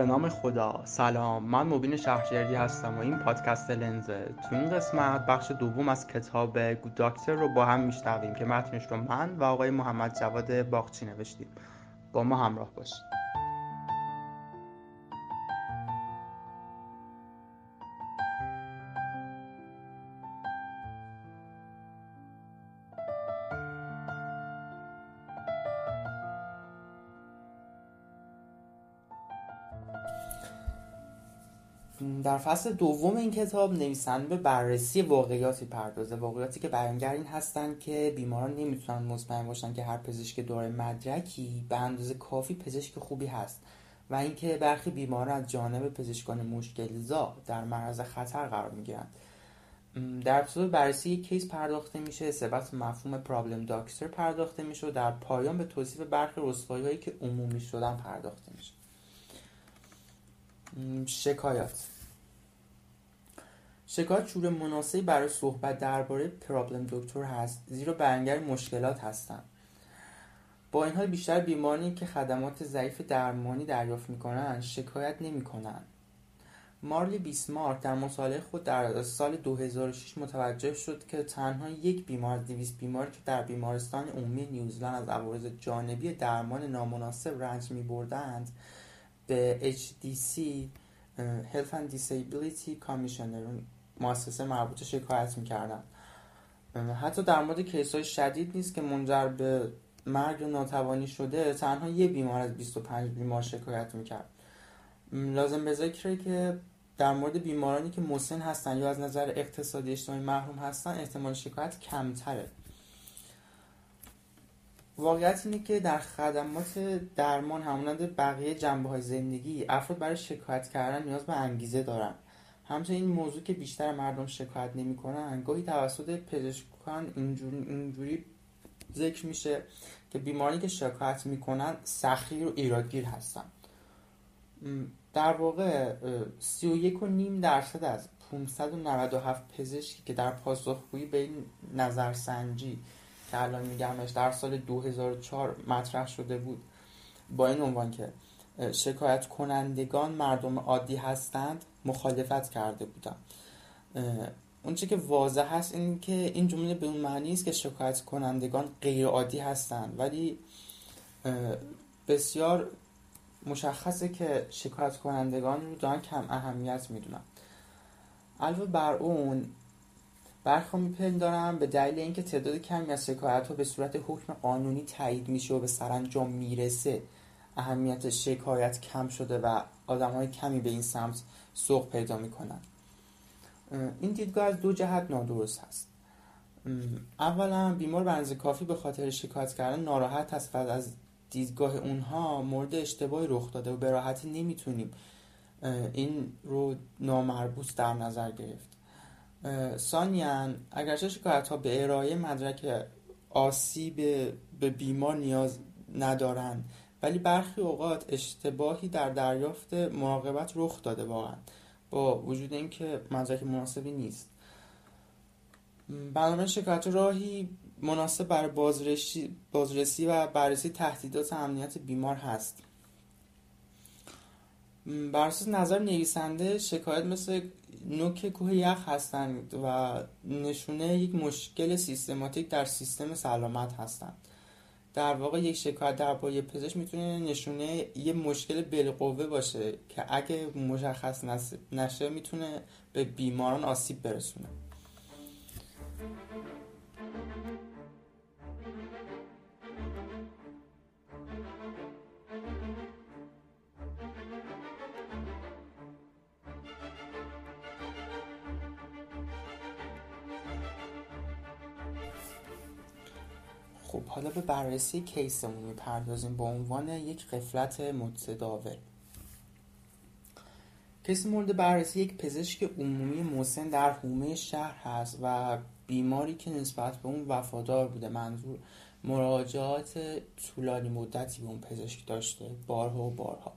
به نام خدا. سلام من مبین شهرجردی هستم و این پادکست لنزه تو این قسمت بخش دوم از کتاب گود داکتر رو با هم میشنویم که متنش رو من و آقای محمد جواد باغچی نوشتیم. با ما همراه باشید. فصل دوم این کتاب نویسنده به بررسی واقعیاتی پردازه. واقعیاتی که بیانگر این هستند که بیماران نمی‌تونن مطمئن باشن که هر پزشک داره مدرکی به اندازه کافی پزشک خوبی هست و اینکه برخی بیماران از جانب پزشکان مشکلزا در معرض خطر قرار می‌گیرند. در اپیزود بررسی یک کیس پرداخته میشه سبت مفهوم پرابلم داکتر پرداخته میشه و در پایان به توصیف برخی رسوایی که عمومی شدن پرداخته میشه. شکایات. شکایت شور مناسبی برای صحبت درباره پرابلم دکتر هست زیرا بیانگر مشکلات هستند. با این حال بیشتر بیمارانی که خدمات ضعیف درمانی دریافت می‌کنند شکایت نمی‌کنند. مارلی بیسمارک در مطالعه خود در سال 2006 متوجه شد که تنها یک بیمار از 200 بیماری که در بیمارستان عمومی نیوزلند از عوارض جانبی درمان نامناسب رنج می بردند به HDC Health and Disability Commissioner. مؤسسه مربوطه شکایت می‌کردن. حتی در مورد کیس های شدید نیست که منجر به مرگ و ناتوانی شده تنها یه بیمار از 25 بیمار شکایت می‌کرد. لازم به ذکره که در مورد بیمارانی که مسن هستن یا از نظر اقتصادی اجتماعی محروم هستن احتمال شکایت کمتره. واقعیت اینه که در خدمات درمان همونند بقیه جنبه های زندگی افراد برای شکایت کردن نیاز به انگیزه دارن. همچنین این موضوع که بیشتر مردم شکایت نمی‌کنن گاهی توسط پزشکان اینجوری, اینجوری ذکر میشه که بیماری که شکایت می‌کنن سخیر و ایرادگیر هستن. در واقع 31 و نیم درصد از 597 پزشکی که در پاسخگویی به این نظرسنجی که الان میگمش در سال 2004 مطرح شده بود با این عنوان که شکایت کنندگان مردم عادی هستند مخالفت کرده بودم. اونچه که واضح هست این که این جمله به اون معنی است که شکایت کنندگان غیر عادی هستند ولی بسیار مشخصه که شکایت کنندگان رو دارن کم اهمیت می‌دونن. علاوه بر اون برخوا میپندارم به دلیل اینکه تعداد کمی از شکایت ها به صورت حکم قانونی تایید میشه و به سرانجام می‌رسه اهمیت شکایت کم شده و آدم های کمی به این سمت سوق پیدا می‌کنن. این دیدگاه از دو جهت نادرست هست. اولا بیمار به کافی به خاطر شکایت کردن ناراحت هست و از دیدگاه اونها مورد اشتباهی رخ داده و به راحتی نمی‌تونیم این رو نامربوط در نظر گرفت. سانیان اگرچه شکایت ها به ارائه مدرک آسیب به بیمار نیاز ندارند ولی برخی اوقات اشتباهی در دریافت مراقبت رخ داده واقعا با وجود اینکه مدرک مناسبی نیست. برنامه شکایت راهی مناسب برای بازرسی, بازرسی و بررسی تهدیدات امنیت بیمار هست. بر اساس نظر نویسنده شکایت مثل نوک کوه یخ هستند و نشونه یک مشکل سیستماتیک در سیستم سلامت هستند. در واقع یک شکایت در پای پزشک می‌تونه نشونه یه مشکل بالقوه باشه که اگه مشخص نشه می‌تونه به بیماران آسیب برسونه. حالا به بررسی کیسمون می‌پردازیم با عنوان یک قفلت متداول. کیس مورد بررسی یک پزشک عمومی مسن در حومه شهر هست و بیماری که نسبت به اون وفادار بوده. منظور مراجعات طولانی مدتی به اون پزشک داشته. بارها و بارها.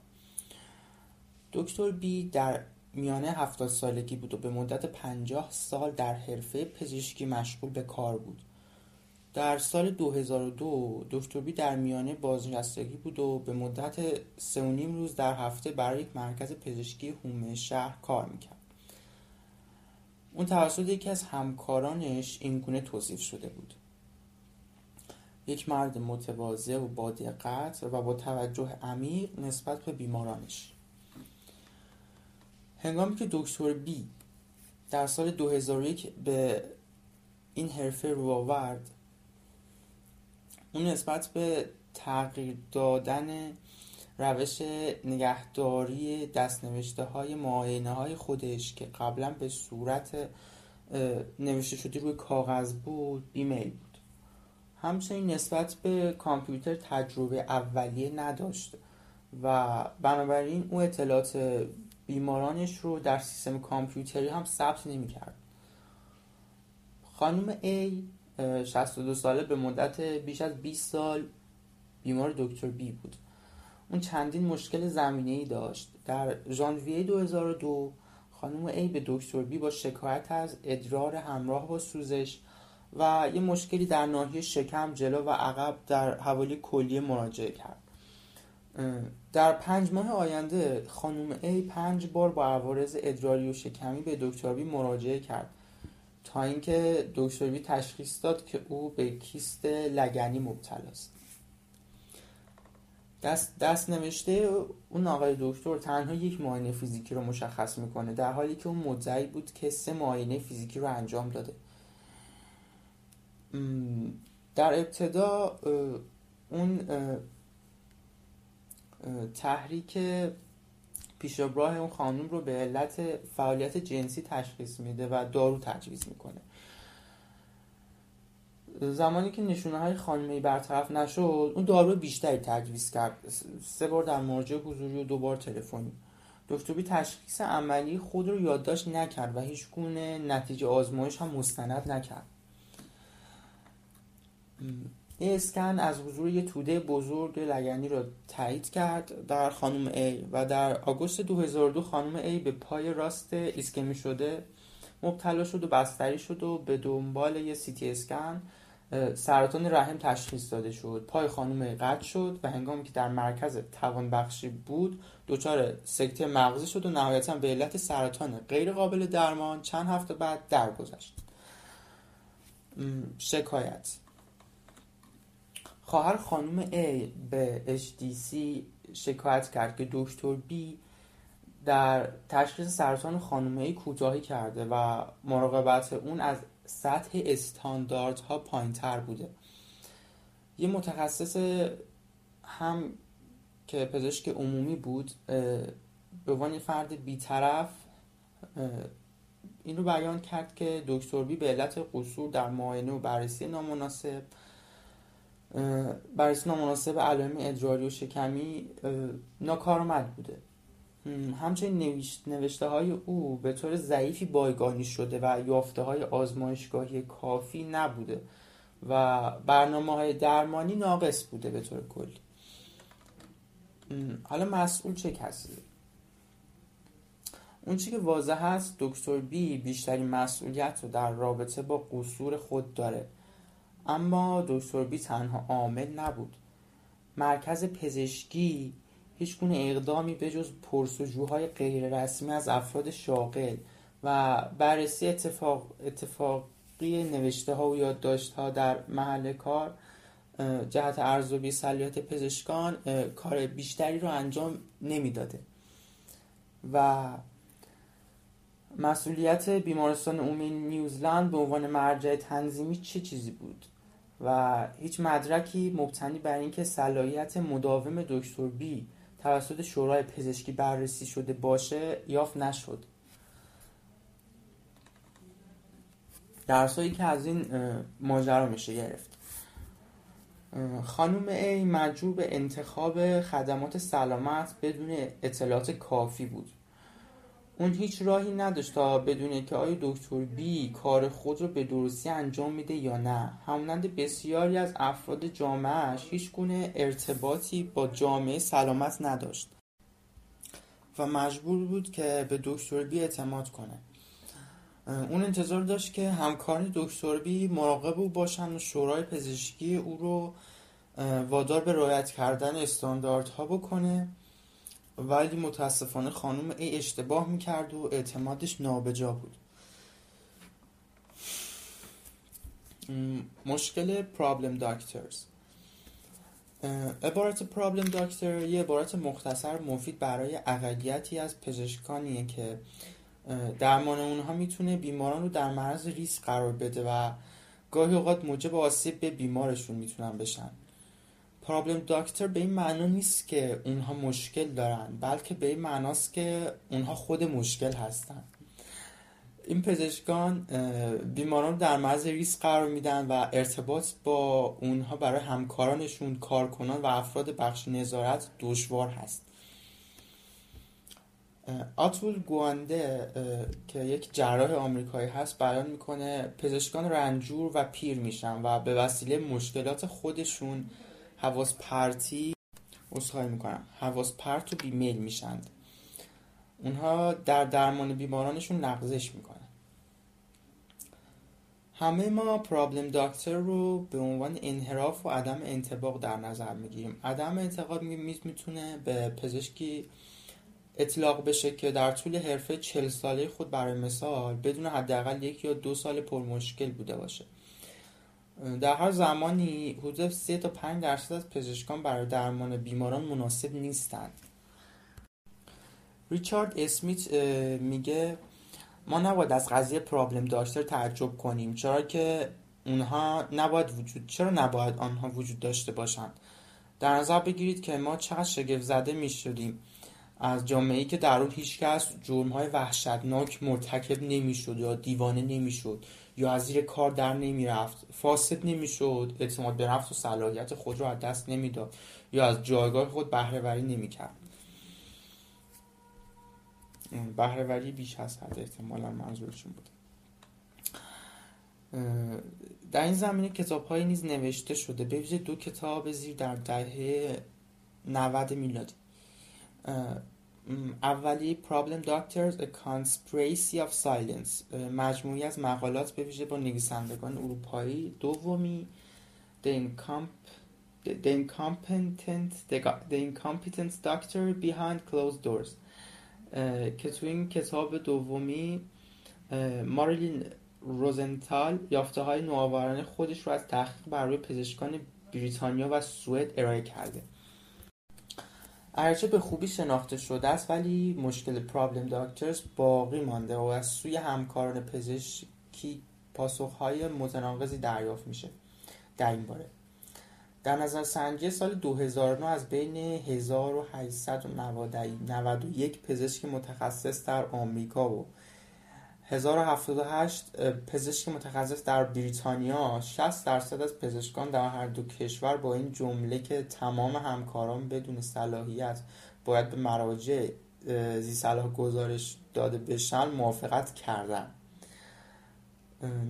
دکتر بی در میانه هفتاد سالگی بود و به مدت پنجاه سال در حرفه پزشکی مشغول به کار بود. در سال 2002 دکتر بی در میانه بازنشستگی بود و به مدت سه و نیم روز در هفته برای یک مرکز پزشکی هومه شهر کار می‌کرد. اون توسط یکی از همکارانش اینگونه توصیف شده بود. یک مرد متواضع و با دقت و با توجه عمیق نسبت به بیمارانش. هنگامی که دکتر بی در سال 2001 به این حرفه رو آورد اون نسبت به تغییر دادن روش نگهداری دستنوشته های معاینه های خودش که قبلا به صورت نوشته شده روی کاغذ بود ایمیل بود. همچنین نسبت به کامپیوتر تجربه اولیه نداشت و بنابراین او اطلاعات بیمارانش رو در سیستم کامپیوتری هم ثبت نمی کرد خانم A 62 ساله به مدت بیش از 20 سال بیمار دکتر بی بود. اون چندین مشکل زمینه ای داشت. در ژانویه 2002 خانم ای به دکتر بی با شکایت از ادرار همراه با سوزش و یه مشکلی در ناحیه شکم جلو و عقب در حوالی کلیه مراجعه کرد. در پنج ماه آینده خانم ای پنج بار با عوارض ادراری و شکمی به دکتر بی مراجعه کرد. تا اینکه دکتر تشخیص داد که او به کیست لگنی مبتلا است دست, دست نوشته اون آقای دکتر تنها یک معاینه فیزیکی رو مشخص می‌کنه در حالی که اون مدعی بود که سه معاینه فیزیکی رو انجام داده. در ابتدا اون تحریک پیشابراه اون خانم رو به علت فعالیت جنسی تشخیص میده و دارو تجویز می‌کنه. زمانی که نشونه های خانمی برطرف نشد اون دارو بیشتری تجویز کرد. سه بار در مراجعه حضوری و دو بار تلفنی. دکتر تشخیص عملی خود رو یادداشت نکرد و هیچ گونه نتیجه آزمایش هم مستند نکرد. اسکن از حضور یه توده بزرگ لگنی را تایید کرد در خانم A و در آگوست 2002 خانم A به پای راست ایسکمی شده مبتلا شد و بستری شد و به دنبال یه سیتی اسکن سرطان رحم تشخیص داده شد. پای خانم قطع شد و هنگامی که در مرکز توانبخشی بود دچار سکته مغزی شد و نهایتا به علت سرطان غیر قابل درمان چند هفته بعد درگذشت. شکایت. خواهر خانم A به HDC شکایت کرد که دکتر B در تشخیص سرطان خانم A کوتاهی کرده و مراقبت اون از سطح استانداردها پایین تر بوده. یه متخصص هم که پزشک عمومی بود به عنوان فرد بیطرف این رو بیان کرد که دکتر بی به علت قصور در معاینه و بررسی نامناسب بررسی نامناسب علائم ادراری و شکمی ناکارآمد بوده. همچنین نوشته های او به طور ضعیفی بایگانی شده و یافته های آزمایشگاهی کافی نبوده و برنامه های درمانی ناقص بوده به طور کلی. حالا مسئول چه کسی؟ اون چی که واضح هست دکتر بی بیشترین مسئولیت رو در رابطه با قصور خود داره. اما دکتر بی تنها عامل نبود. مرکز پزشکی هیچ گونه اقدامی به جز پرسجوهای غیر رسمی از افراد شاغل و بررسی اتفاق اتفاقی نوشته ها و یادداشت ها در محل کار جهت ارزیابی صلاحیت پزشکان کار بیشتری رو انجام نمی‌داده. و مسئولیت بیمارستان عمومی نیوزلند به عنوان مرجع تنظیمی چه چیزی بود؟ و هیچ مدرکی مبتنی بر اینکه صلاحیت مداوم دکتر بی توسط شورای پزشکی بررسی شده باشه یافت نشد. درسایی که از این ماجرا میشه گرفت. خانم ای مجبور به انتخاب خدمات سلامت بدون اطلاعات کافی بود. اون هیچ راهی نداشت تا بدونه که آیا دکتر بی کار خود رو به درستی انجام میده یا نه. همونند بسیاری از افراد جامعهش هیچ گونه ارتباطی با جامعه سلامت نداشت و مجبور بود که به دکتر بی اعتماد کنه. اون انتظار داشت که همکاران دکتر بی مراقب او باشن و شورای پزشکی او رو وادار به رعایت کردن استانداردها بکنه. ولی متاسفانه خانم ای اشتباه می‌کرد و اعتمادش نابجا بود. مشکل پرابلم داکترز عبارت پرابلم داکتر یه عبارت مختصر مفید برای اقلیتی از پزشکانیه که درمان اونها می‌تونه بیماران رو در معرض ریسک قرار بده و گاهی اوقات موجب آسیب به بیمارشون می‌تونن بشن. پرابلم داکتر به این معنا نیست که اونها مشکل دارن بلکه به این معناست که اونها خود مشکل هستن. این پزشکان بیماران در معرض ریسک قرار میدن و ارتباط با اونها برای همکارانشون کارکنان و افراد بخش نظارت دشوار هست. آتول گوانده که یک جراح آمریکایی هست بیان می‌کنه پزشکان رنجور و پیر میشن و به وسیله مشکلات خودشون حواس پرتی اصخایی می‌کنم. حواس پرت و بیمیل میشند. اونها در درمان بیمارانشون نقضش می‌کنن. همه ما پرابلم داکتر رو به عنوان انحراف و عدم انتباق در نظر می‌گیریم. عدم انتقاد می‌تونه به پزشکی اطلاق بشه که در طول حرفه چل ساله خود برای مثال بدون حداقل یک یا دو سال پر مشکل بوده باشه. در هر زمانی حدود 3 تا 5 درصد از پزشکان برای درمان بیماران مناسب نیستند. ریچارد اسمیت میگه ما نباید از قضیه پرابلم داشته تعجب کنیم چرا که اونها نباید وجود چرا نباید آنها وجود داشته باشند؟ در نظر بگیرید که ما چقدر شگفت زده می شدیم از جامعه ای که در اون هیچکس جرم های وحشتناک مرتکب نمی‌شد یا دیوانه نمی‌شد. یا از زیر کار در نمی‌رفت فاسد نمی‌شد اعتماد به نفس و صلاحیت خود را از دست نمی‌داد یا از جایگاه خود بهره نمی کرد بهرهوری بیش از حد احتمالا منظورشون بود. در این زمینه کتاب های نیز نوشته شده به ویژه دو کتاب زیر در دهه 90 میلادی. اولی Problem Doctors A Conspiracy of Silence. مجموعی از مقالات به ویژه با نویسندگان اروپایی. دومی The, Incomp The Incompetent The Incompetent Doctor Behind Closed Doors. که تو این کتاب دومی مارلین روزنتال یافته های نوآورانه خودش رو از تحقیق بر روی پزشکان بریتانیا و سوئد ارائه کرده. اگرچه به خوبی شناخته شده است ولی مشکل پرابلم داکترز باقی مانده و از سوی همکاران پزشکی پاسخهای متناقضی دریافت میشه. در این باره. در نظر سنجی سال 2009 از بین 1891 پزشک متخصص در آمریکا و 1078 پزشک متخصص در بریتانیا 60 درصد از پزشکان در هر دو کشور با این جمله که تمام همکاران بدون صلاحیت باید به مراجع زی صلاح گزارش داده بشن موافقت کردن.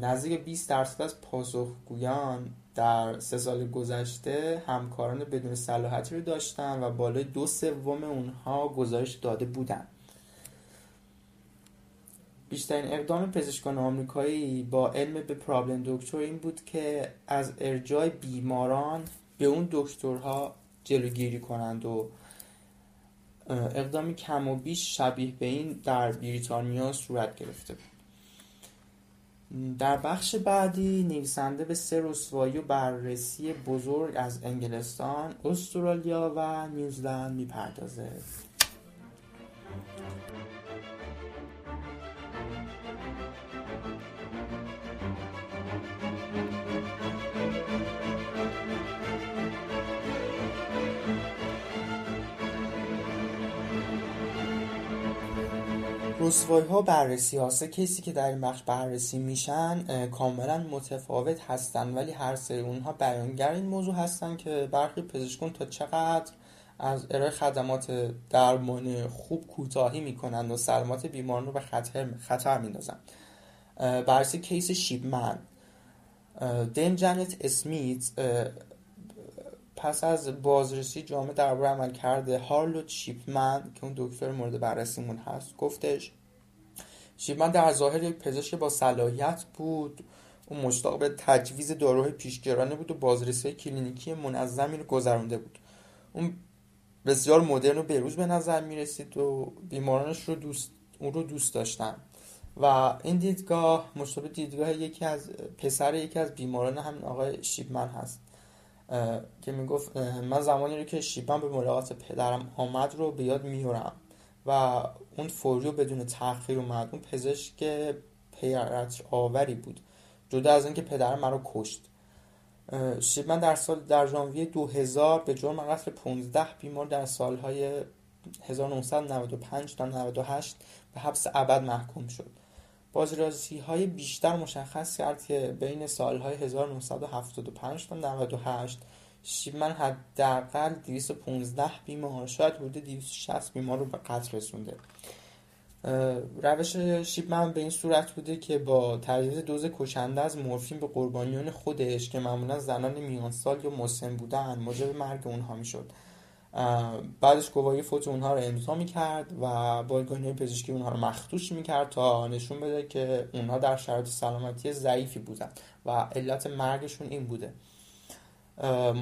نزدیک 20 درصد از پاسخگویان در سه سال گذشته همکاران بدون صلاحیتی رو داشتن و بالای دو سوم اونها گزارش داده بودن. بیشترین اقدام پزشکان آمریکایی با علم به پرابلم دکتر این بود که از ارجای بیماران به اون دکترها جلوگیری کنند و اقدامی کم و بیش شبیه به این در بریتانیا صورت گرفته بود در بخش بعدی نویسنده به سه رسوایی و بررسی بزرگ از انگلستان، استرالیا و نیوزلند می‌پردازه. رسوایی ها بررسی ها سه کسی که در این بخش بررسی میشن کاملا متفاوت هستن ولی هر سری اونها بیانگر این موضوع هستن که برخی پزشکون تا چقدر از ارائه خدمات درمان خوب کوتاهی می‌کنند و سلامت بیماران رو به خطر خطر میندازن. بررسی کیس شیبمن دن جنت اسمیت پس از بازرسی جامع درباره عمل کرده هارلوت شیپمن که اون دکتر مورد بررسیمون هست گفتش شیبمن در ظاهر یک پزشک با صلاحیت بود. او مشتاق به تجویز داروهای پیشگرانه بود و بازرسی کلینیکی منظمی رو گذرونده بود. اون بسیار مدرن و بروز به نظر می رسید و بیمارانش رو دوست اون رو دوست داشتن. و این دیدگاه مشابه دیدگاه یکی از پسر یکی از بیماران همین آقای شیبمن هست که می‌گفت من زمانی رو که شیبمن به ملاقات پدرم آمد رو به یاد میارم و اون فوری و بدون تاخیر اومد اون پزشک پیرت آوری بود. جدا از اینکه پدرم من رو کشت. شیبمن در سال در ژانویه 2000 به جرم قتل 15 بیمار در سالهای 1995 تا 98 به حبس ابد محکوم شد. بازرسی های بیشتر مشخص کرد که بین سالهای 1975 تا 98 شیبمن حداقل 215 بیمار شاید حدود 260 بیمار رو به قتل رسونده. روش شیبمن به این صورت بوده که با تجویز دوز کشنده از مورفین به قربانیان خودش که معمولا زنان میان سال یا مسن بودن موجب مرگ اونها می‌شد. بعدش گواهی فوت اونها رو امضا می‌کرد و بایگانی پزشکی اونها رو مختوش می‌کرد تا نشون بده که اونها در شرایط سلامتی ضعیفی بودن و علت مرگشون این بوده.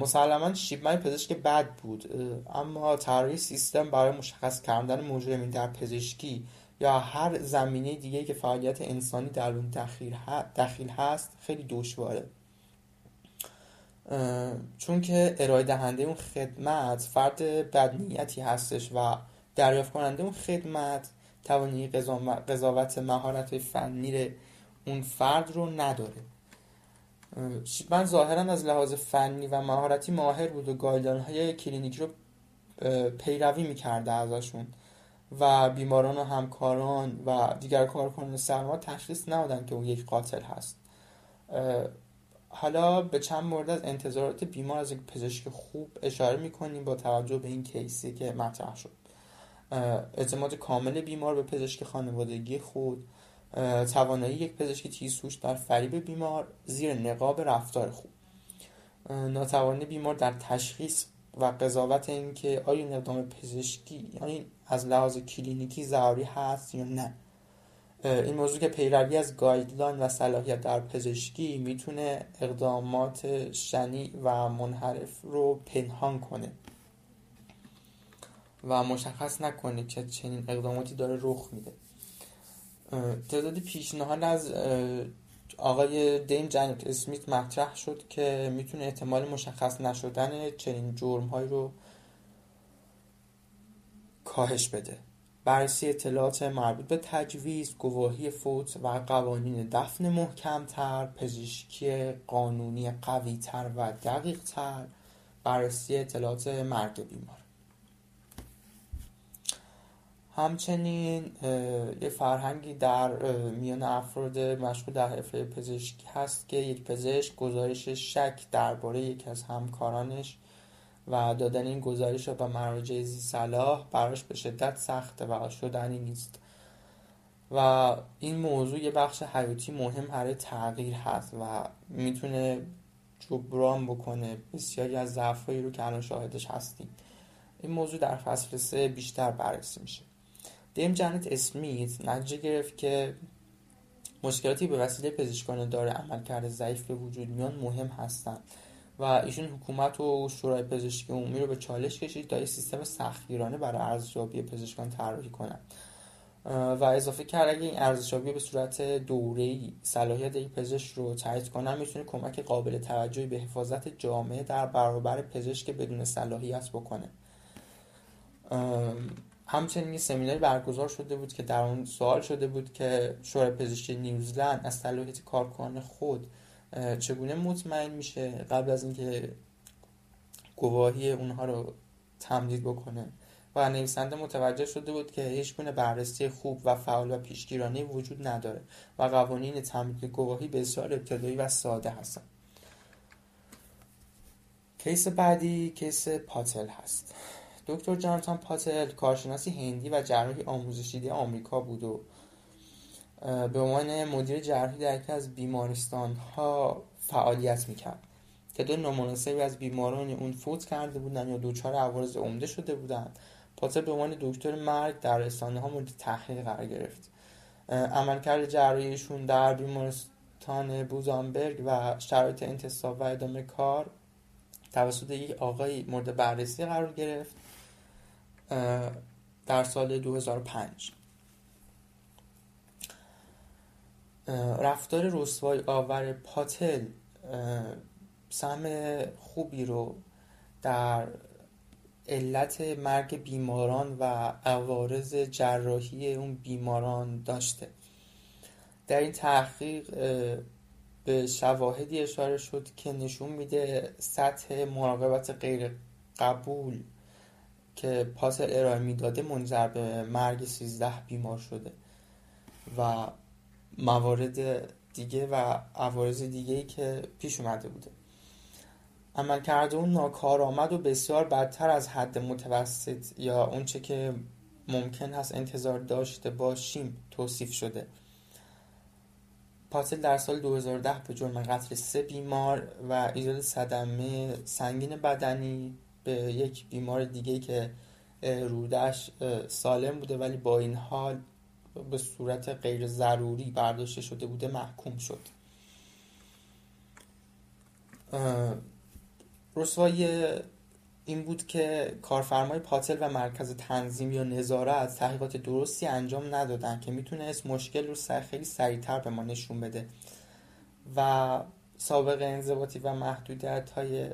مسلما شیبمن پزشک بد بود. اما طراحی سیستم برای مشخص کردن مجرمین در پزشکی یا هر زمینه دیگه که فعالیت انسانی در اون دخیل هست خیلی دشواره. چون که ارائه دهنده اون خدمت فرد بدنیتی هستش و دریافت کننده اون خدمت توانی قضاوت مهارت فنی اون فرد رو نداره. من ظاهرا از لحاظ فنی و مهارتی ماهر بود و گایدان های کلینیکی رو پیروی می‌کرده ازشون و بیماران و همکاران و دیگر کارکنان سرما تشخیص ندادن که اون یک قاتل هست. حالا به چند مورد از انتظارات بیمار از یک پزشک خوب اشاره می‌کنیم با توجه به این کیسی که مطرح شد. اعتماد کامل بیمار به پزشک خانوادگی خود توانایی یک پزشک تیزهوش در فریب بیمار زیر نقاب رفتار خوب. ناتوانی بیمار در تشخیص و قضاوت اینکه آیا این اقدام پزشکی یعنی از لحاظ کلینیکی ضروری هست یا نه. این موضوع که پیروی از guideline و صلاحیت در پزشکی می‌تونه اقدامات شنیع و منحرف رو پنهان کنه و مشخص نکنه که چنین اقداماتی داره رخ میده. تعداد پیشنهاد از آقای دیم جنت اسمیت مطرح شد که می‌تونه احتمال مشخص نشدن چنین جرم رو کاهش بده. بررسی اطلاعات مربوط به تجویز، گواهی فوت و قوانین دفن محکمتر، پزشکی قانونی قویتر و دقیقتر، بررسی اطلاعات مرگ بیمار. همچنین یه فرهنگی در میان افراد مشغول در حرفه پزشکی هست که یک پزشک گزارش شک درباره یکی از همکارانش و دادن این گزارش به مراجع زی صلاح براش به شدت سخته و شدنی نیست. و این موضوع یه بخش حیاتی مهم برای تغییر هست و می‌تونه جبران بکنه بسیاری از ضعفهایی رو که الان شاهدش هستیم. این موضوع در فصل سه بیشتر بررسی میشه. دیم جنت اسمیت نتیجه گرفت که مشکلاتی به وسیله پزشکان داره عملکرد ضعیف به وجود میان مهم هستند و ایشون حکومت و شورای پزشکی عمومی رو به چالش کشید تا یه سیستم سختگیرانه برای ارزیابی پزشکان طراحی کنند و اضافه کرد اگه این ارزشیابی به صورت دوره‌ای صلاحیت یک پزشک رو تایید کنن می‌تونه کمک قابل توجهی به حفاظت جامعه در برابر پزشک بدون صلاحیت بکنه. همچنین سمیناری برگزار شده بود که در اون سوال شده بود که شورای پزشکی نیوزلند از صلاحیت کارکنان خود چگونه مطمئن میشه قبل از اینکه گواهی اونها رو تمدید بکنه؟ و نویسنده متوجه شده بود که هیچ گونه بررسی خوب و فعال و پیشگیرانه وجود نداره و قوانین تمدید گواهی بسیار ابتدایی و ساده هستن کیس بعدی کیس پاتل هست. دکتر جانتان پاتل کارشناسی هندی و جراحی آموزشی آمریکا بود و به عنوان مدیر جراحی در یکی از بیمارستان ها فعالیت می‌کرد تعداد نامناسبی از بیماران اون فوت کرده بودن یا دچار عوارض عمده شده بودند پاتل به عنوان دکتر مرگ در رسانه ها مورد تحقیق قرار گرفت. عملکرد جراحیشون در بیمارستان بوزانبرگ و شرایط انتصاب و ادامه کار توسط یک آقای مورد بررسی قرار گرفت. در سال 2005 رفتار رسوای آور پاتل سهم خوبی رو در علت مرگ بیماران و عوارض جراحی اون بیماران داشته. در این تحقیق به شواهدی اشاره شد که نشون میده سطح مراقبت غیر قبول که پاسل ارائه می‌داده منجر به مرگ 13 بیمار شده و موارد دیگه و عوارض دیگه که پیش اومده بوده. عملکرد اون ناکارآمد و بسیار بدتر از حد متوسط یا اونچه که ممکن هست انتظار داشته باشیم توصیف شده. پاتل در سال 2010 به جرم قتل سه بیمار و ایجاد صدمه سنگین بدنی به یک بیمار دیگه که رودش سالم بوده ولی با این حال به صورت غیر ضروری برداشته شده بوده محکوم شد. رسوایی این بود که کارفرمای پاتل و مرکز تنظیم یا نظارت تحقیقات درستی انجام ندادن که می‌تونست مشکل رو خیلی سریعتر به ما نشون بده. و سابق انضباطی و محدودیت های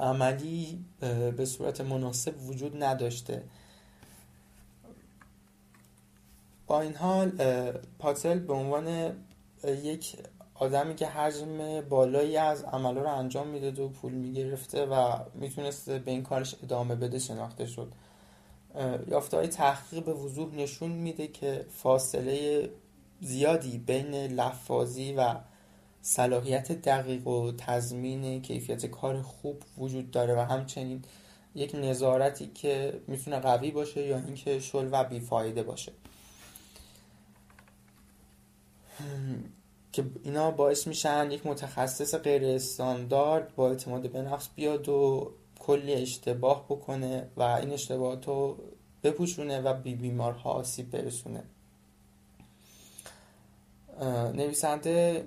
عملی به صورت مناسب وجود نداشته. با این حال پاتل به عنوان یک آدمی که حجم بالایی از عملا رو انجام می‌داد و پول می‌گرفته و می‌تونست به این کارش ادامه بده شناخته شد. یافته های تحقیق به وضوح نشون میده که فاصله زیادی بین لفاظی و صلاحیت دقیق و تضمین کیفیت کار خوب وجود داره و همچنین یک نظارتی که می‌تونه قوی باشه یا اینکه شل و بیفایده باشه. که اینا باعث میشن یک متخصص غیر استاندارد با اعتماد به نفس بیاد و کلی اشتباه بکنه و این اشتباهات رو بپوشونه و بی بیمارها آسیب برسونه. نویسنده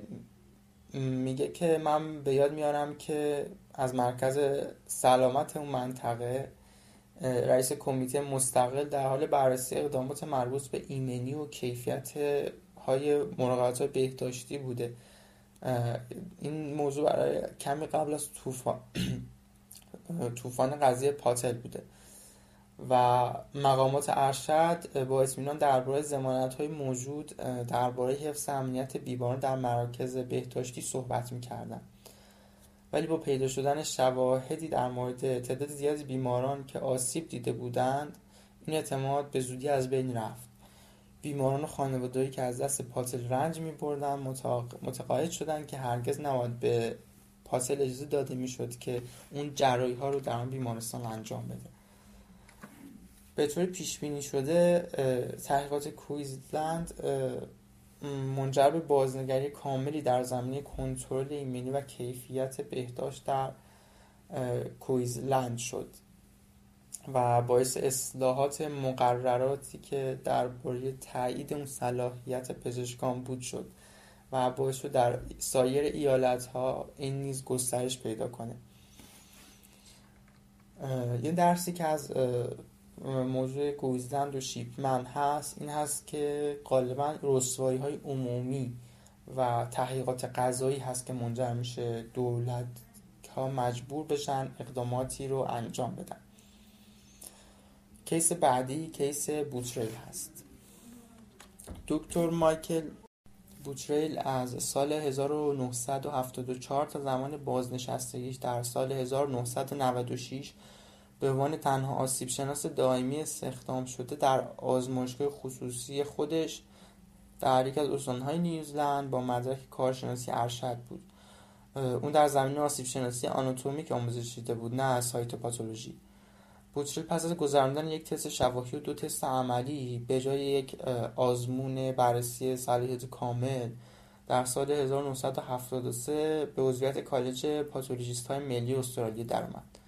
میگه که من به یاد میارم که از مرکز سلامت اون منطقه رئیس کمیته مستقل در حال بررسی اقدامات مربوط به ایمنی و کیفیت های مراقبت های بهداشتی بوده. این موضوع برای کمی قبل از طوفان طوفان قضیه پاتل بوده. و مقامات ارشد با اطمینان درباره زمانت های موجود درباره حفظ امنیت بیماران در مراکز بهداشتی صحبت می‌کردن. ولی با پیدا شدن شواهدی در مورد تعداد زیادی بیماران که آسیب دیده بودند این اعتماد به زودی از بین رفت. بیماران و خانوادهایی که از دست پاتل رنج می بردن متقاعد شدن که هرگز نباید به پاتل اجازه داده می شد که اون جرایی ها رو در آن بیمارستان انجام بده. به طور پیش بینی شده تحقیقات کویزلند منجر به بازنگری کاملی در زمینه کنترل ایمنی و کیفیت بهداشت در کویزلند شد و باعث اصلاحات مقرراتی که درباره تایید اون صلاحیت پزشکان بود شد و باعث شد در سایر ایالت ها این نیز گسترش پیدا کنه. یه درسی که از موضوع گویزلند و شیپمن هست این هست که غالبا رسوایی های عمومی و تحقیقات قضایی هست که منجر میشه دولت ها مجبور بشن اقداماتی رو انجام بدن. کیس بعدی کیس بوتریل هست. دکتر مایکل بوتریل از سال 1974 تا زمان بازنشستگیش در سال 1996 به عنوان تنها آسیب شناس دائمی استخدام شده در آزمایشگاه خصوصی خودش در یک از استانهای نیوزلند با مدرک کارشناسی ارشد بود اون در زمین آسیب شناسی آناتومیک آموزش دیده بود نه سایتوپاتولوژی بوتریل پس از گذراندن یک تست شواهی و دو تست عملی به جای یک آزمون بررسی صلاحیت کامل در سال 1973 به عضویت کالج پاتولوژیست های ملی استرالیا درآمد.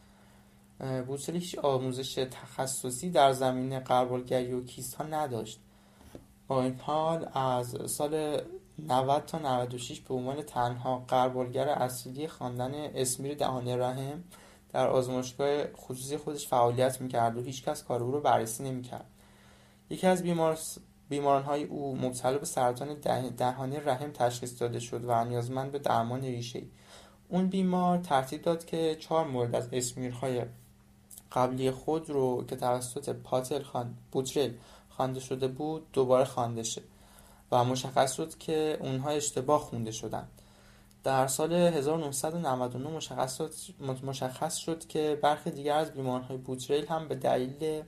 بوتریل هیچ آموزش تخصصی در زمینه قربالگری و کیست ها نداشت. با این حال از سال 90 تا 96 به عنوان تنها قربالگر اصلی خواندن اسمیر دهانه رحم در آزمایشگاه خصوصی خودش فعالیت می‌کرد و هیچکس کار او رو بررسی نمی‌کرد. یکی از بیمار بیماران های او مبتلا به سرطان دهانه رحم تشخیص داده شد و نیازمند به درمان ریشه اون بیمار ترتیب داد که چهار مورد از اسمیرهای قبلی خود رو که توسط پاتل خان بوترل خوانده شده بود دوباره خوانده شه و مشخص شد که اونها اشتباه خونده شدند در سال 1999 مشخص شد, مشخص شد که برخی دیگر از بیمارهای بوتریل هم به دلیل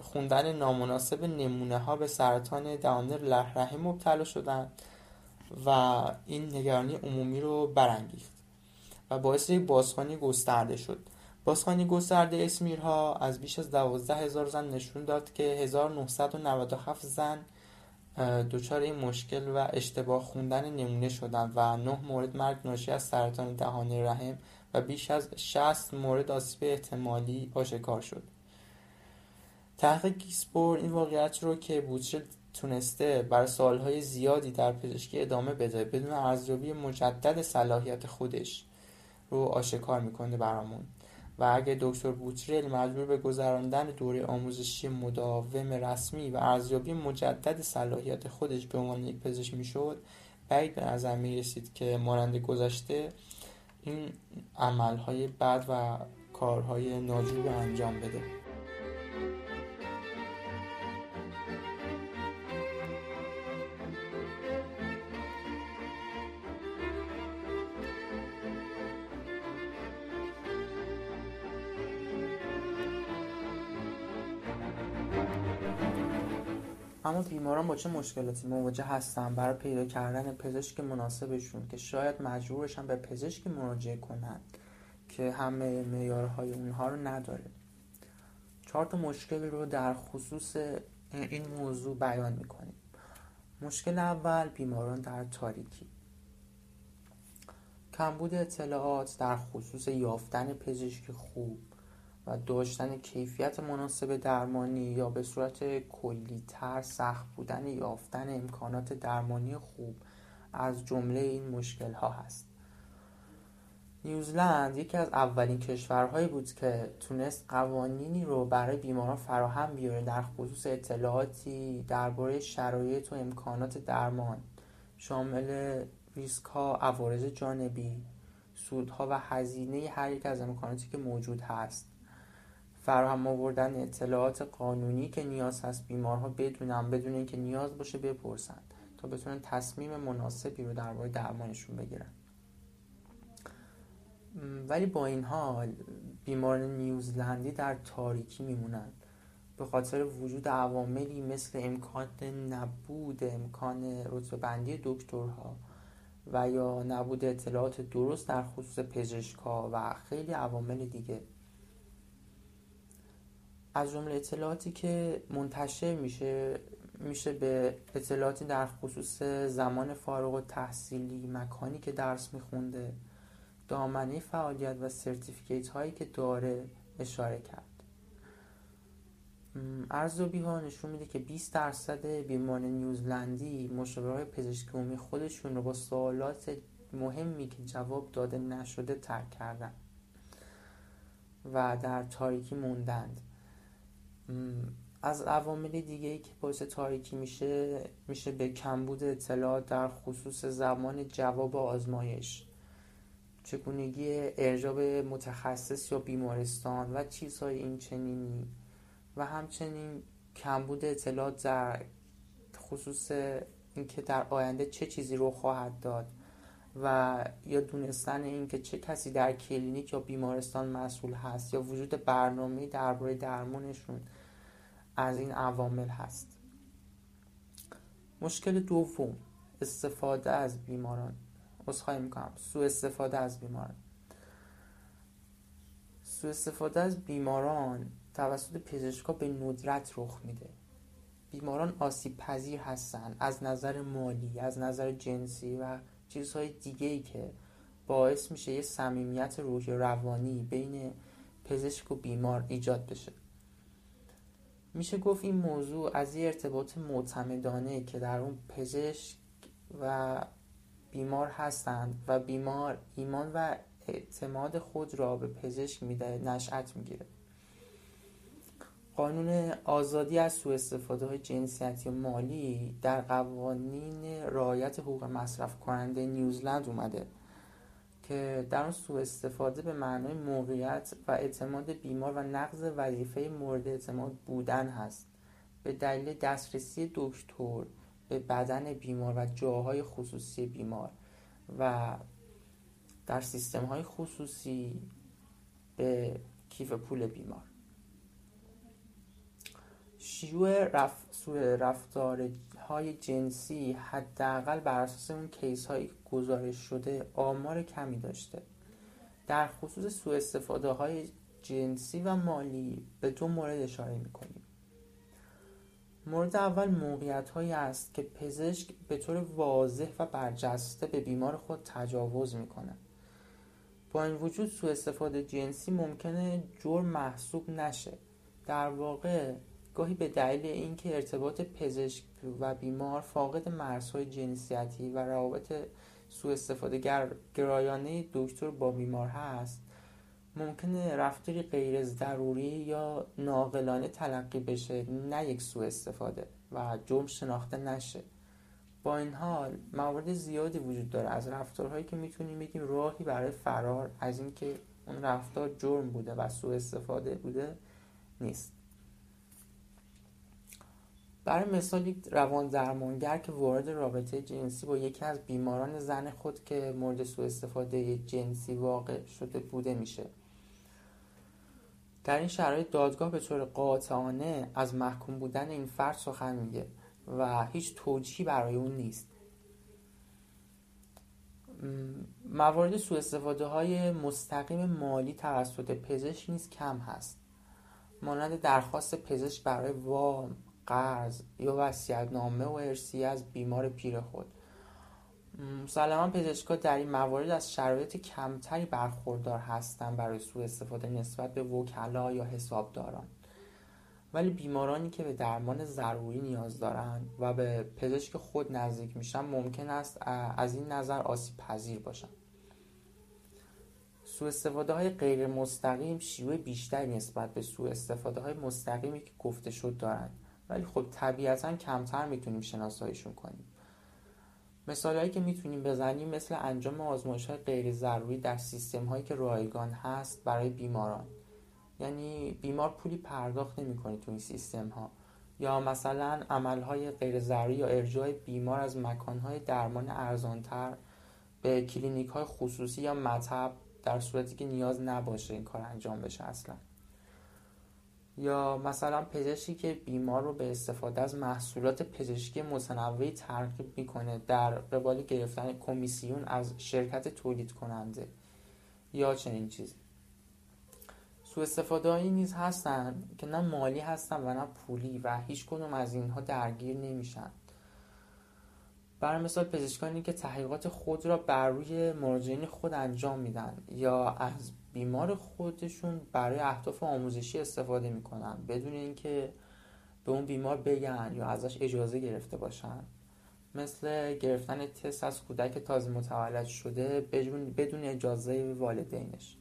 خوندن نامناسب نمونه ها به سرطان دهانه رحم مبتلا شدند و این نگرانی عمومی رو برانگیخت و باعث یک بازخوانی گسترده شد. بازخوانی گسترده اسمیرها از بیش از دوازده هزار زن نشون داد که 1997 زن دچار این مشکل و اشتباه خوندن نمونه شدند و نه مورد مرگ ناشی از سرطان دهانه رحم و بیش از 60 مورد آسیب احتمالی آشکار شد. تحقیق گیسپور این واقعیت رو که بوتشل تونسته بر سالهای زیادی در پزشکی ادامه بده بدون ارزیابی مجدد صلاحیت خودش رو آشکار می‌کنه برامون. و اگه دکتر بوتریل مجبور به گذراندن دوره آموزشی مداوم رسمی و ارزیابی مجدد صلاحیت خودش به عنوان یک پزشک می‌شد بعید به نظر می رسید که مانند گذشته این عملهای بد و کارهای ناجور انجام بده. بیماران با چه مشکلاتی؟ مواجه هستن برای پیدا کردن پزشک مناسبشون که شاید مجبورشن به پزشکی مراجعه کنند که همه معیارهای اونها رو نداره. چهار تا مشکل رو در خصوص این موضوع بیان می‌کنیم. مشکل اول بیماران در تاریکی. کمبود اطلاعات در خصوص یافتن پزشک خوب. و داشتن کیفیت مناسب درمانی یا به صورت کلیتر سخت بودن یافتن امکانات درمانی خوب از جمله این مشکل ها هست. نیوزلند یکی از اولین کشورهایی بود که تونست قوانینی رو برای بیماران فراهم بیاره در خصوص اطلاعاتی درباره شرایط و امکانات درمان شامل ریسک ها عوارض جانبی سودها و هزینه هر یک از امکاناتی که موجود هست. فراهم آوردن اطلاعات قانونی که نیاز هست بیمارها بدونن بدون اینکه نیاز باشه بپرسن تا بتونن تصمیم مناسبی رو درباره درمانشون بگیرن. ولی با این حال بیماران نیوزلندی در تاریکی میمونن. به خاطر وجود عواملی مثل امکان نبود امکان رتبه بندی دکترها و یا نبود اطلاعات درست در خصوص پزشکها و خیلی عوامل دیگه. از جمله اطلاعاتی که منتشر میشه میشه به اطلاعاتی در خصوص زمان فارغ و تحصیلی مکانی که درس میخونده دامنه فعالیت و سرتیفیکیت هایی که داره اشاره کرد. ارزیابی ها نشون میده که 20 درصد بیماران نیوزلندی مشاوره پزشکی عمومی خودشون رو با سوالات مهمی که جواب داده نشده ترک کردن و در تاریکی موندند. از عوامل دیگه ای که باعث تاریکی میشه میشه به کمبود اطلاعات در خصوص زمان جواب آزمایش چگونگی ارجاب متخصص یا بیمارستان و چیزهای این چنینی و همچنین کمبود اطلاعات در خصوص اینکه در آینده چه چیزی رو خواهد داد و یا دونستن اینکه چه کسی در کلینیک یا بیمارستان مسئول هست یا وجود برنامه درباره درمانشون از این عوامل هست. مشکل دوم استفاده از بیماران. اصخایی می‌کنم. سو استفاده از بیماران. سو استفاده از بیماران توسط پزشکا به ندرت رخ میده. بیماران آسیب پذیر هستن از نظر مالی از نظر جنسی و چیزهای دیگه ای که باعث میشه یه صمیمیت روحی روانی بین پزشک و بیمار ایجاد بشه. میشه گفت این موضوع از یه ارتباط معتمدانه که در اون پزشک و بیمار هستند و بیمار ایمان و اعتماد خود را به پزشک میده نشأت می‌گیره. قانون آزادی از سوء استفاده های جنسیتی و مالی در قوانین رعایت حقوق مصرف کننده نیوزلند اومده. که در اون سوء استفاده به معنای موقعیت و اعتماد بیمار و نقض وظیفه مورد اعتماد بودن هست. به دلیل دسترسی دکتر به بدن بیمار و جاهای خصوصی بیمار و در سیستم های خصوصی به کیف پول بیمار. شیوع رف... رفتارهای جنسی حداقل بر اساس اون کیس های گزارش شده آمار کمی داشته. در خصوص سوء استفاده های جنسی و مالی به دو مورد اشاره می‌کنیم. مورد اول موقعیت هایی است که پزشک به طور واضح و برجسته به بیمار خود تجاوز می‌کنه. با این وجود سوء استفاده جنسی ممکنه جرم محسوب نشه. در واقع گاهی به دلیل اینکه ارتباط پزشک و بیمار فاقد مرزهای جنسیتی و روابط سوء استفاده گرایانه دکتر با بیمار هست ممکنه رفتاری غیر ضروری یا ناقلانه تلقی بشه نه یک سوء استفاده و جرم شناخته نشه. با این حال موارد زیادی وجود داره از رفتارهایی که می‌تونیم بگیم راهی برای فرار از اینکه اون رفتار جرم بوده و سوء استفاده بوده نیست. برای مثال یک روان درمانگر که وارد رابطه جنسی با یکی از بیماران زن خود که مورد سوء استفاده جنسی واقع شده بوده میشه. در این شرایط دادگاه به طور قاطعانه از محکوم بودن این فرد سخن میگه و هیچ توجیهی برای اون نیست. موارد سوء استفاده های مستقیم مالی توسط پزشک نیز کم هست. مانند درخواست پزشک برای وام قرض یا نامه و ارسی از بیمار پیر خود. مسلما پزشکا در این موارد از شرایط کمتری برخوردار هستند برای سوء استفاده نسبت به وکلا یا حسابداران. ولی بیمارانی که به درمان ضروری نیاز دارند و به پزشک خود نزدیک میشن ممکن است از این نظر آسیب پذیر باشند. سوء استفاده های غیر مستقیم شیوه بیشتری نسبت به سوء استفاده های مستقیمی که گفته شد دارند. ولی خب طبیعتا کمتر می‌تونیم شناساییشون کنیم. مثال هایی که می‌تونیم بزنیم مثل انجام آزمایش های غیر ضروری در سیستم هایی که رایگان هست برای بیماران. یعنی بیمار پولی پرداخت نمی‌کنه تو این سیستم ها یا مثلا عمل های غیر ضروری یا ارجاع بیمار از مکان های درمان ارزانتر به کلینیک های خصوصی یا مطب در صورتی که نیاز نباشه این کار انجام بشه اصلا. یا مثلا پزشکی که بیمار رو به استفاده از محصولات پزشکی متنوعی ترغیب می‌کنه در قبال گرفتن کمیسیون از شرکت تولید کننده یا چنین چیزی. سو استفاده نیز هستن که نه مالی هستن و نه پولی و هیچ کدوم از اینها درگیر نمیشن. برای مثال پزشکانی که تحقیقات خود را بر روی مراجعین خود انجام میدن یا از بیمار خودشون برای اهداف آموزشی استفاده می‌کنن بدون اینکه به اون بیمار بگن یا ازش اجازه گرفته باشن. مثل گرفتن تست از کودک تازه متولد شده بدون اجازه والدینش.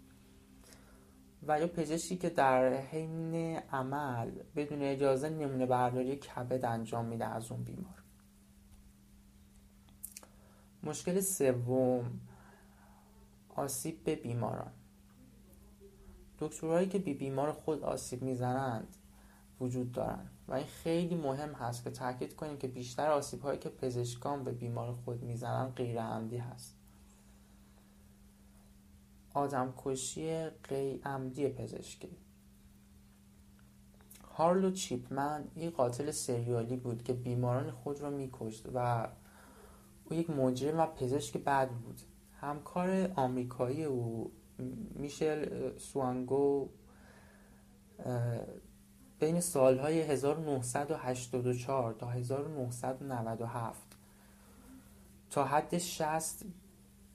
و یا پزشکی که در حین عمل بدون اجازه نمونه برداری کبد انجام میده از اون بیمار. مشکل سوم آسیب به بیماران. دکترهایی که بی بیمار خود آسیب می‌زنند وجود دارند و این خیلی مهم هست که تاکید کنیم که بیشتر آسیب هایی که پزشکان به بیمار خود می‌زنند غیر عمدی هست. آدم کشی غیر عمدی پزشکی. هارلو چیپمن یک قاتل سریالی بود که بیماران خود را میکشت و او یک مجرم و پزشک بد بود. همکار آمریکایی او میشل سوانگو بین سالهای 1984 تا 1997 تا حد 60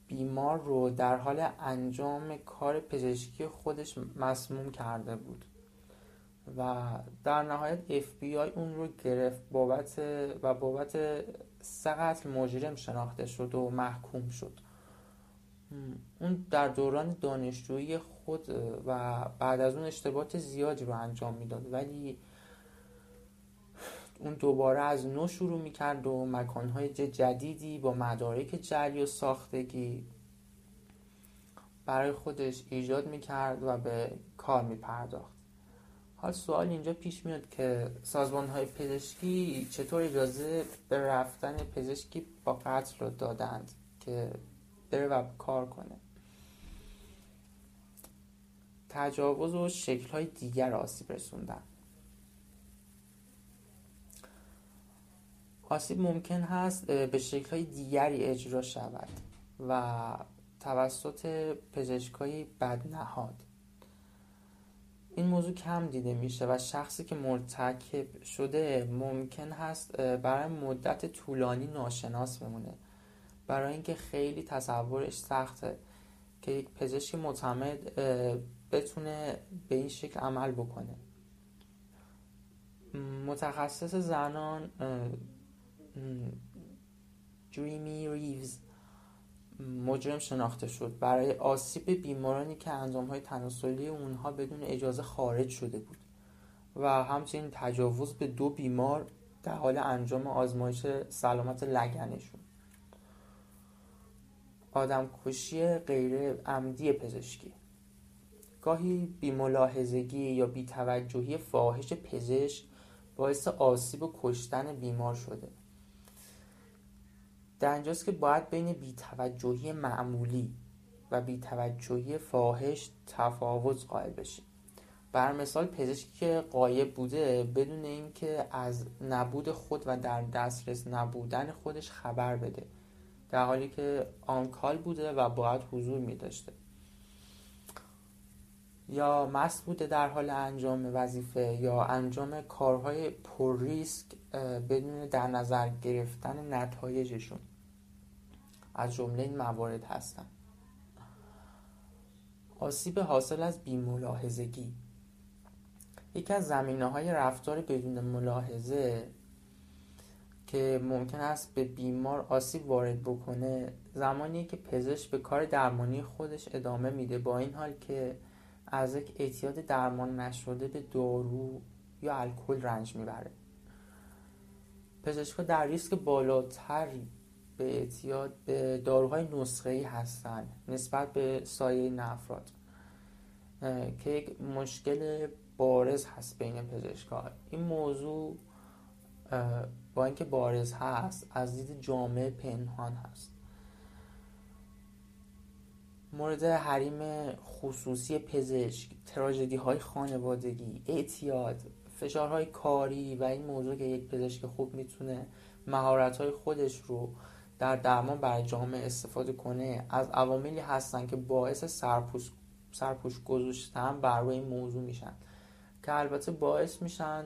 بیمار رو در حال انجام کار پزشکی خودش مسموم کرده بود و در نهایت اف بی آی اون رو گرفت بابت و بابت سه مجرم شناخته شد و محکوم شد. اون در دوران دانشجویی خود و بعد از اون اشتباهات زیادی رو انجام می‌داد. ولی اون دوباره از نو شروع می‌کرد و مکانهای جدیدی با مدارک جلی و ساختگی برای خودش ایجاد می‌کرد و به کار میپرداخت. حال سوال اینجا پیش میاد که سازمان های پزشکی چطور اجازه به رفتن پزشکی با قتل رو دادند که بره و کار کنه. تجاوز و شکل های دیگر آسیب رسوندن. آسیب ممکن هست به شکل های دیگری اجرا شود و توسط پزشکای بدنهاد. این موضوع کم دیده میشه و شخصی که مرتکب شده ممکن هست برای مدت طولانی ناشناس بمونه. برای اینکه خیلی تصورش سخته که یک پزشک معتمد بتونه به این شکل عمل بکنه. متخصص زنان جریمی ریوز مجرم شناخته شد. برای آسیب بیمارانی که انجام های تناسلی اونها بدون اجازه خارج شده بود و همچنین تجاوز به دو بیمار در حال انجام آزمایش سلامت لگنشون. آدم کشی غیر عمدی پزشکی. گاهی بیملاحظگی یا بیتوجهی فاحش پزشک باعث آسیب و کشتن بیمار شده. در اینجاست که باید بین بیتوجهی معمولی و بیتوجهی فاحش تفاوت قائل بشیم. بر مثال پزشکی که قایب بوده بدون اینکه از نبود خود و در دسترس نبودن خودش خبر بده. در حالی که آنکال بوده و باید حضور می داشته یا مست بوده در حال انجام وظیفه یا انجام کارهای پر ریسک بدون در نظر گرفتن نتایجشون. از جمله این موارد هستند آسیب حاصل از بیملاحظگی. یکی از زمینه های رفتار بدون ملاحظه که ممکن است به بیمار آسیب وارد بکنه زمانی که پزشک به کار درمانی خودش ادامه میده با این حال که از یک اعتیاد درمان نشده به دارو یا الکل رنج می‌بره. پزشکها در ریسک بالاتری به اعتیاد به داروهای نسخه ای هستند نسبت به سایه این افراد که یک مشکل بارز هست بین پزشکها. این موضوع با اینکه بارز هست از دید جامعه پنهان هست. مورد حریم خصوصی پزشک تراژدی های خانوادگی اعتیاد فشارهای کاری و این موضوع که یک پزشک خوب می‌تونه مهارت های خودش رو در درمان برای جامعه استفاده کنه از عواملی هستن که باعث سرپوش, سرپوش گذاشتن بر روی این موضوع میشن. که البته باعث میشن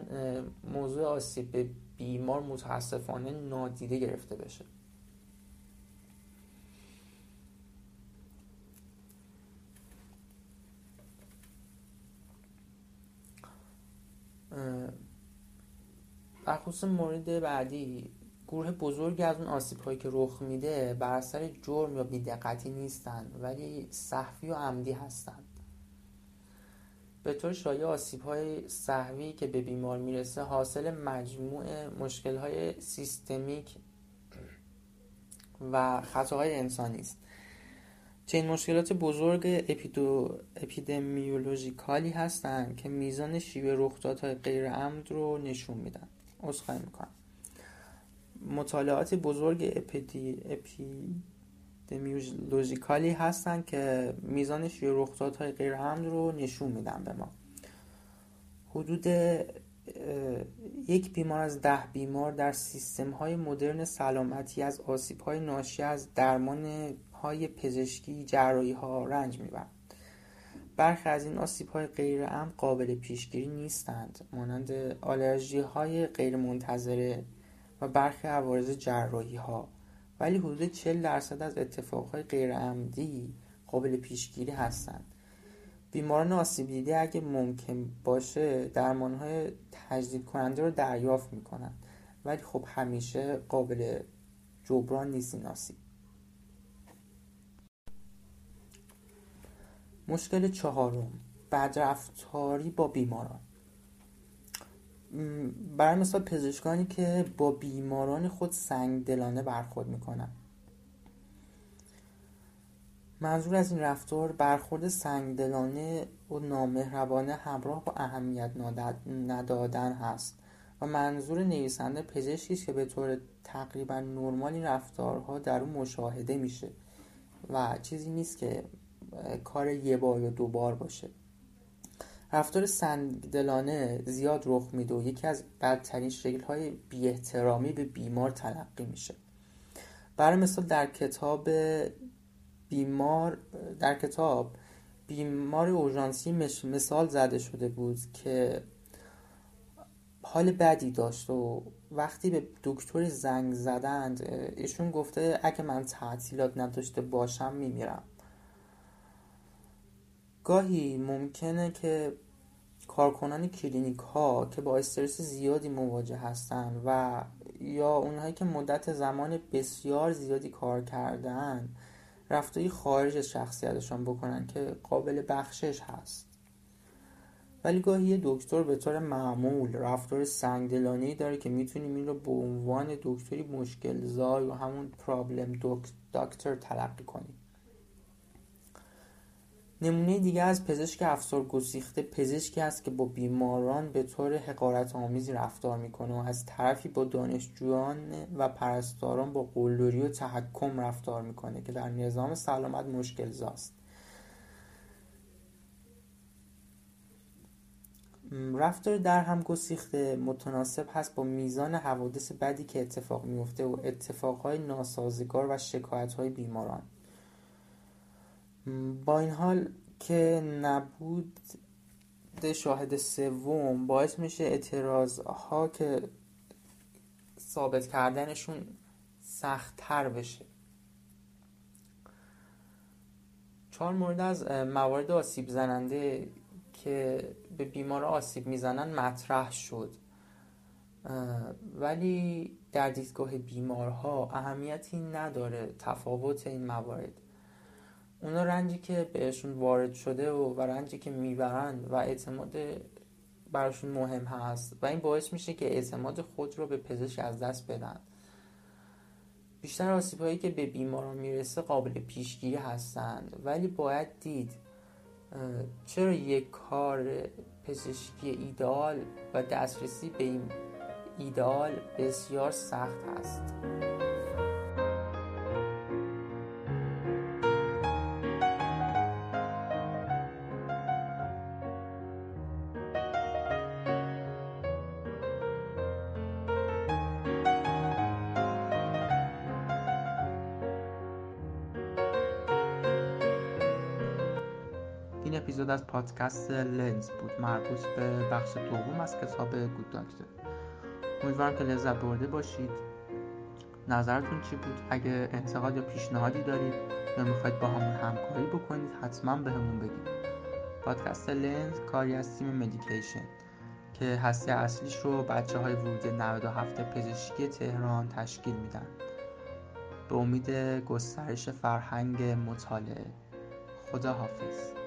موضوع آسیب بیمار متاسفانه نادیده گرفته بشه. در خصوص مورد بعدی گروه بزرگی از اون آسیب هایی که رخ میده بر اثر جرم یا بیدقتی نیستند ولی صحفی و عمدی هستند به طور شایع آسیب های صحوی که به بیمار می‌رسه حاصل مجموع مشکل های سیستمیک و خطاهای انسانی است چنین مشکلات بزرگ. اپیدمیولوژیکالی هستند که میزان شیوه رخدادهای غیر عمد رو نشون میدن عذرخواهی می‌کنم مطالعات بزرگ اپیدی... اپیدمیولوژیکالی هستند که میزان شیوع رخدادهای غیر عمد رو نشون میدن به ما. حدود یک بیمار از ده بیمار در سیستم های مدرن سلامتی از آسیب های ناشی از درمان های پزشکی جراحی ها رنج می‌برند برخی از این آسیب های غیر عمد قابل پیشگیری نیستند مانند آلرژی های غیر منتظره و برخی عوارض جراحی ها ولی حدود 40 درصد از اتفاقهای غیر عمدی قابل پیشگیری هستند بیماران آسیب دیده اگه ممکن باشه های تجدید کننده رو دریافت می‌کنن. ولی خب همیشه قابل جبران نیست این آسیب. مشکل چهارم بدرفتاری با بیماران. برای مثال پزشکانی که با بیماران خود سنگ دلانه برخورد می‌کنن. منظور از این رفتار برخورد سنگدلانه و نامهربانه همراه با اهمیت ندادن هست و منظور نویسنده پزشکی است که به طور تقریبا نرمال این رفتارها در اون مشاهده میشه و چیزی نیست که کار یه بار یا دو بار باشه. رفتار سنگدلانه زیاد رخ میده و یکی از بدترین شکل های بی احترامی به بیمار تلقی میشه. برای مثال در کتاب بیمار در کتاب بیمار اورژانسی مثال زده شده بود که حال بدی داشت و وقتی به دکتر زنگ زدند ایشون گفته اگه من تعطیلات نداشته باشم میمیرم. گاهی ممکنه که کارکنان کلینیک ها که با استرس زیادی مواجه هستند و یا اونهایی که مدت زمان بسیار زیادی کار کردن رفتاری خارج از شخصیتشان بکنن که قابل بخشش هست. ولی گاهی دکتر به طور معمول رفتار سنگدلانه داره که می‌تونیم این رو به عنوان دکتری مشکل زای و همون پرابلم دکتر تلقی کنیم. نمونه دیگه از پزشک افسار گسیخته پزشکی است که با بیماران به طور حقارت آمیزی رفتار می‌کنه و از طرفی با دانشجویان و پرستاران با قلدری و تحکم رفتار می‌کنه که در نظام سلامت مشکل زاست رفتار در هم گسیخته متناسب هست با میزان حوادث بدی که اتفاق میفته و اتفاقهای ناسازگار و شکایتهای بیماران. با این حال که نبود شاهد سوم باعث میشه اعتراض ها که ثابت کردنشون سختتر بشه. چهار مورد از موارد آسیب زننده که به بیمار آسیب می‌زنن مطرح شد. ولی در دیدگاه بیمارها اهمیتی نداره تفاوت این موارد. اونا رنجی که بهشون وارد شده و, و رنجی که می‌برند و اعتماد براشون مهم هست. و این باعث میشه که اعتماد خود رو به پزشک از دست بدن. بیشتر آسیب هایی که به بیماران می‌رسه قابل پیشگیری هستند. ولی باید دید چرا یک کار پزشکی ایدال و دسترسی به این ایدال بسیار سخت است؟ پادکست لنز بود مربوط به بخش دوم از کتاب گود داکتر امیدوارم که لذت برده باشید. نظرتون چی بود؟ اگه انتقاد یا پیشنهادی دارید یا می‌خواید با همون همکاری بکنید حتما به همون بگید. پادکست لنز کاری از تیم مدیکیشن که هسته اصلیش رو بچه های ورود 97 پزشکی تهران تشکیل میدن. به امید گسترش فرهنگ مطالعه. خدا حافظ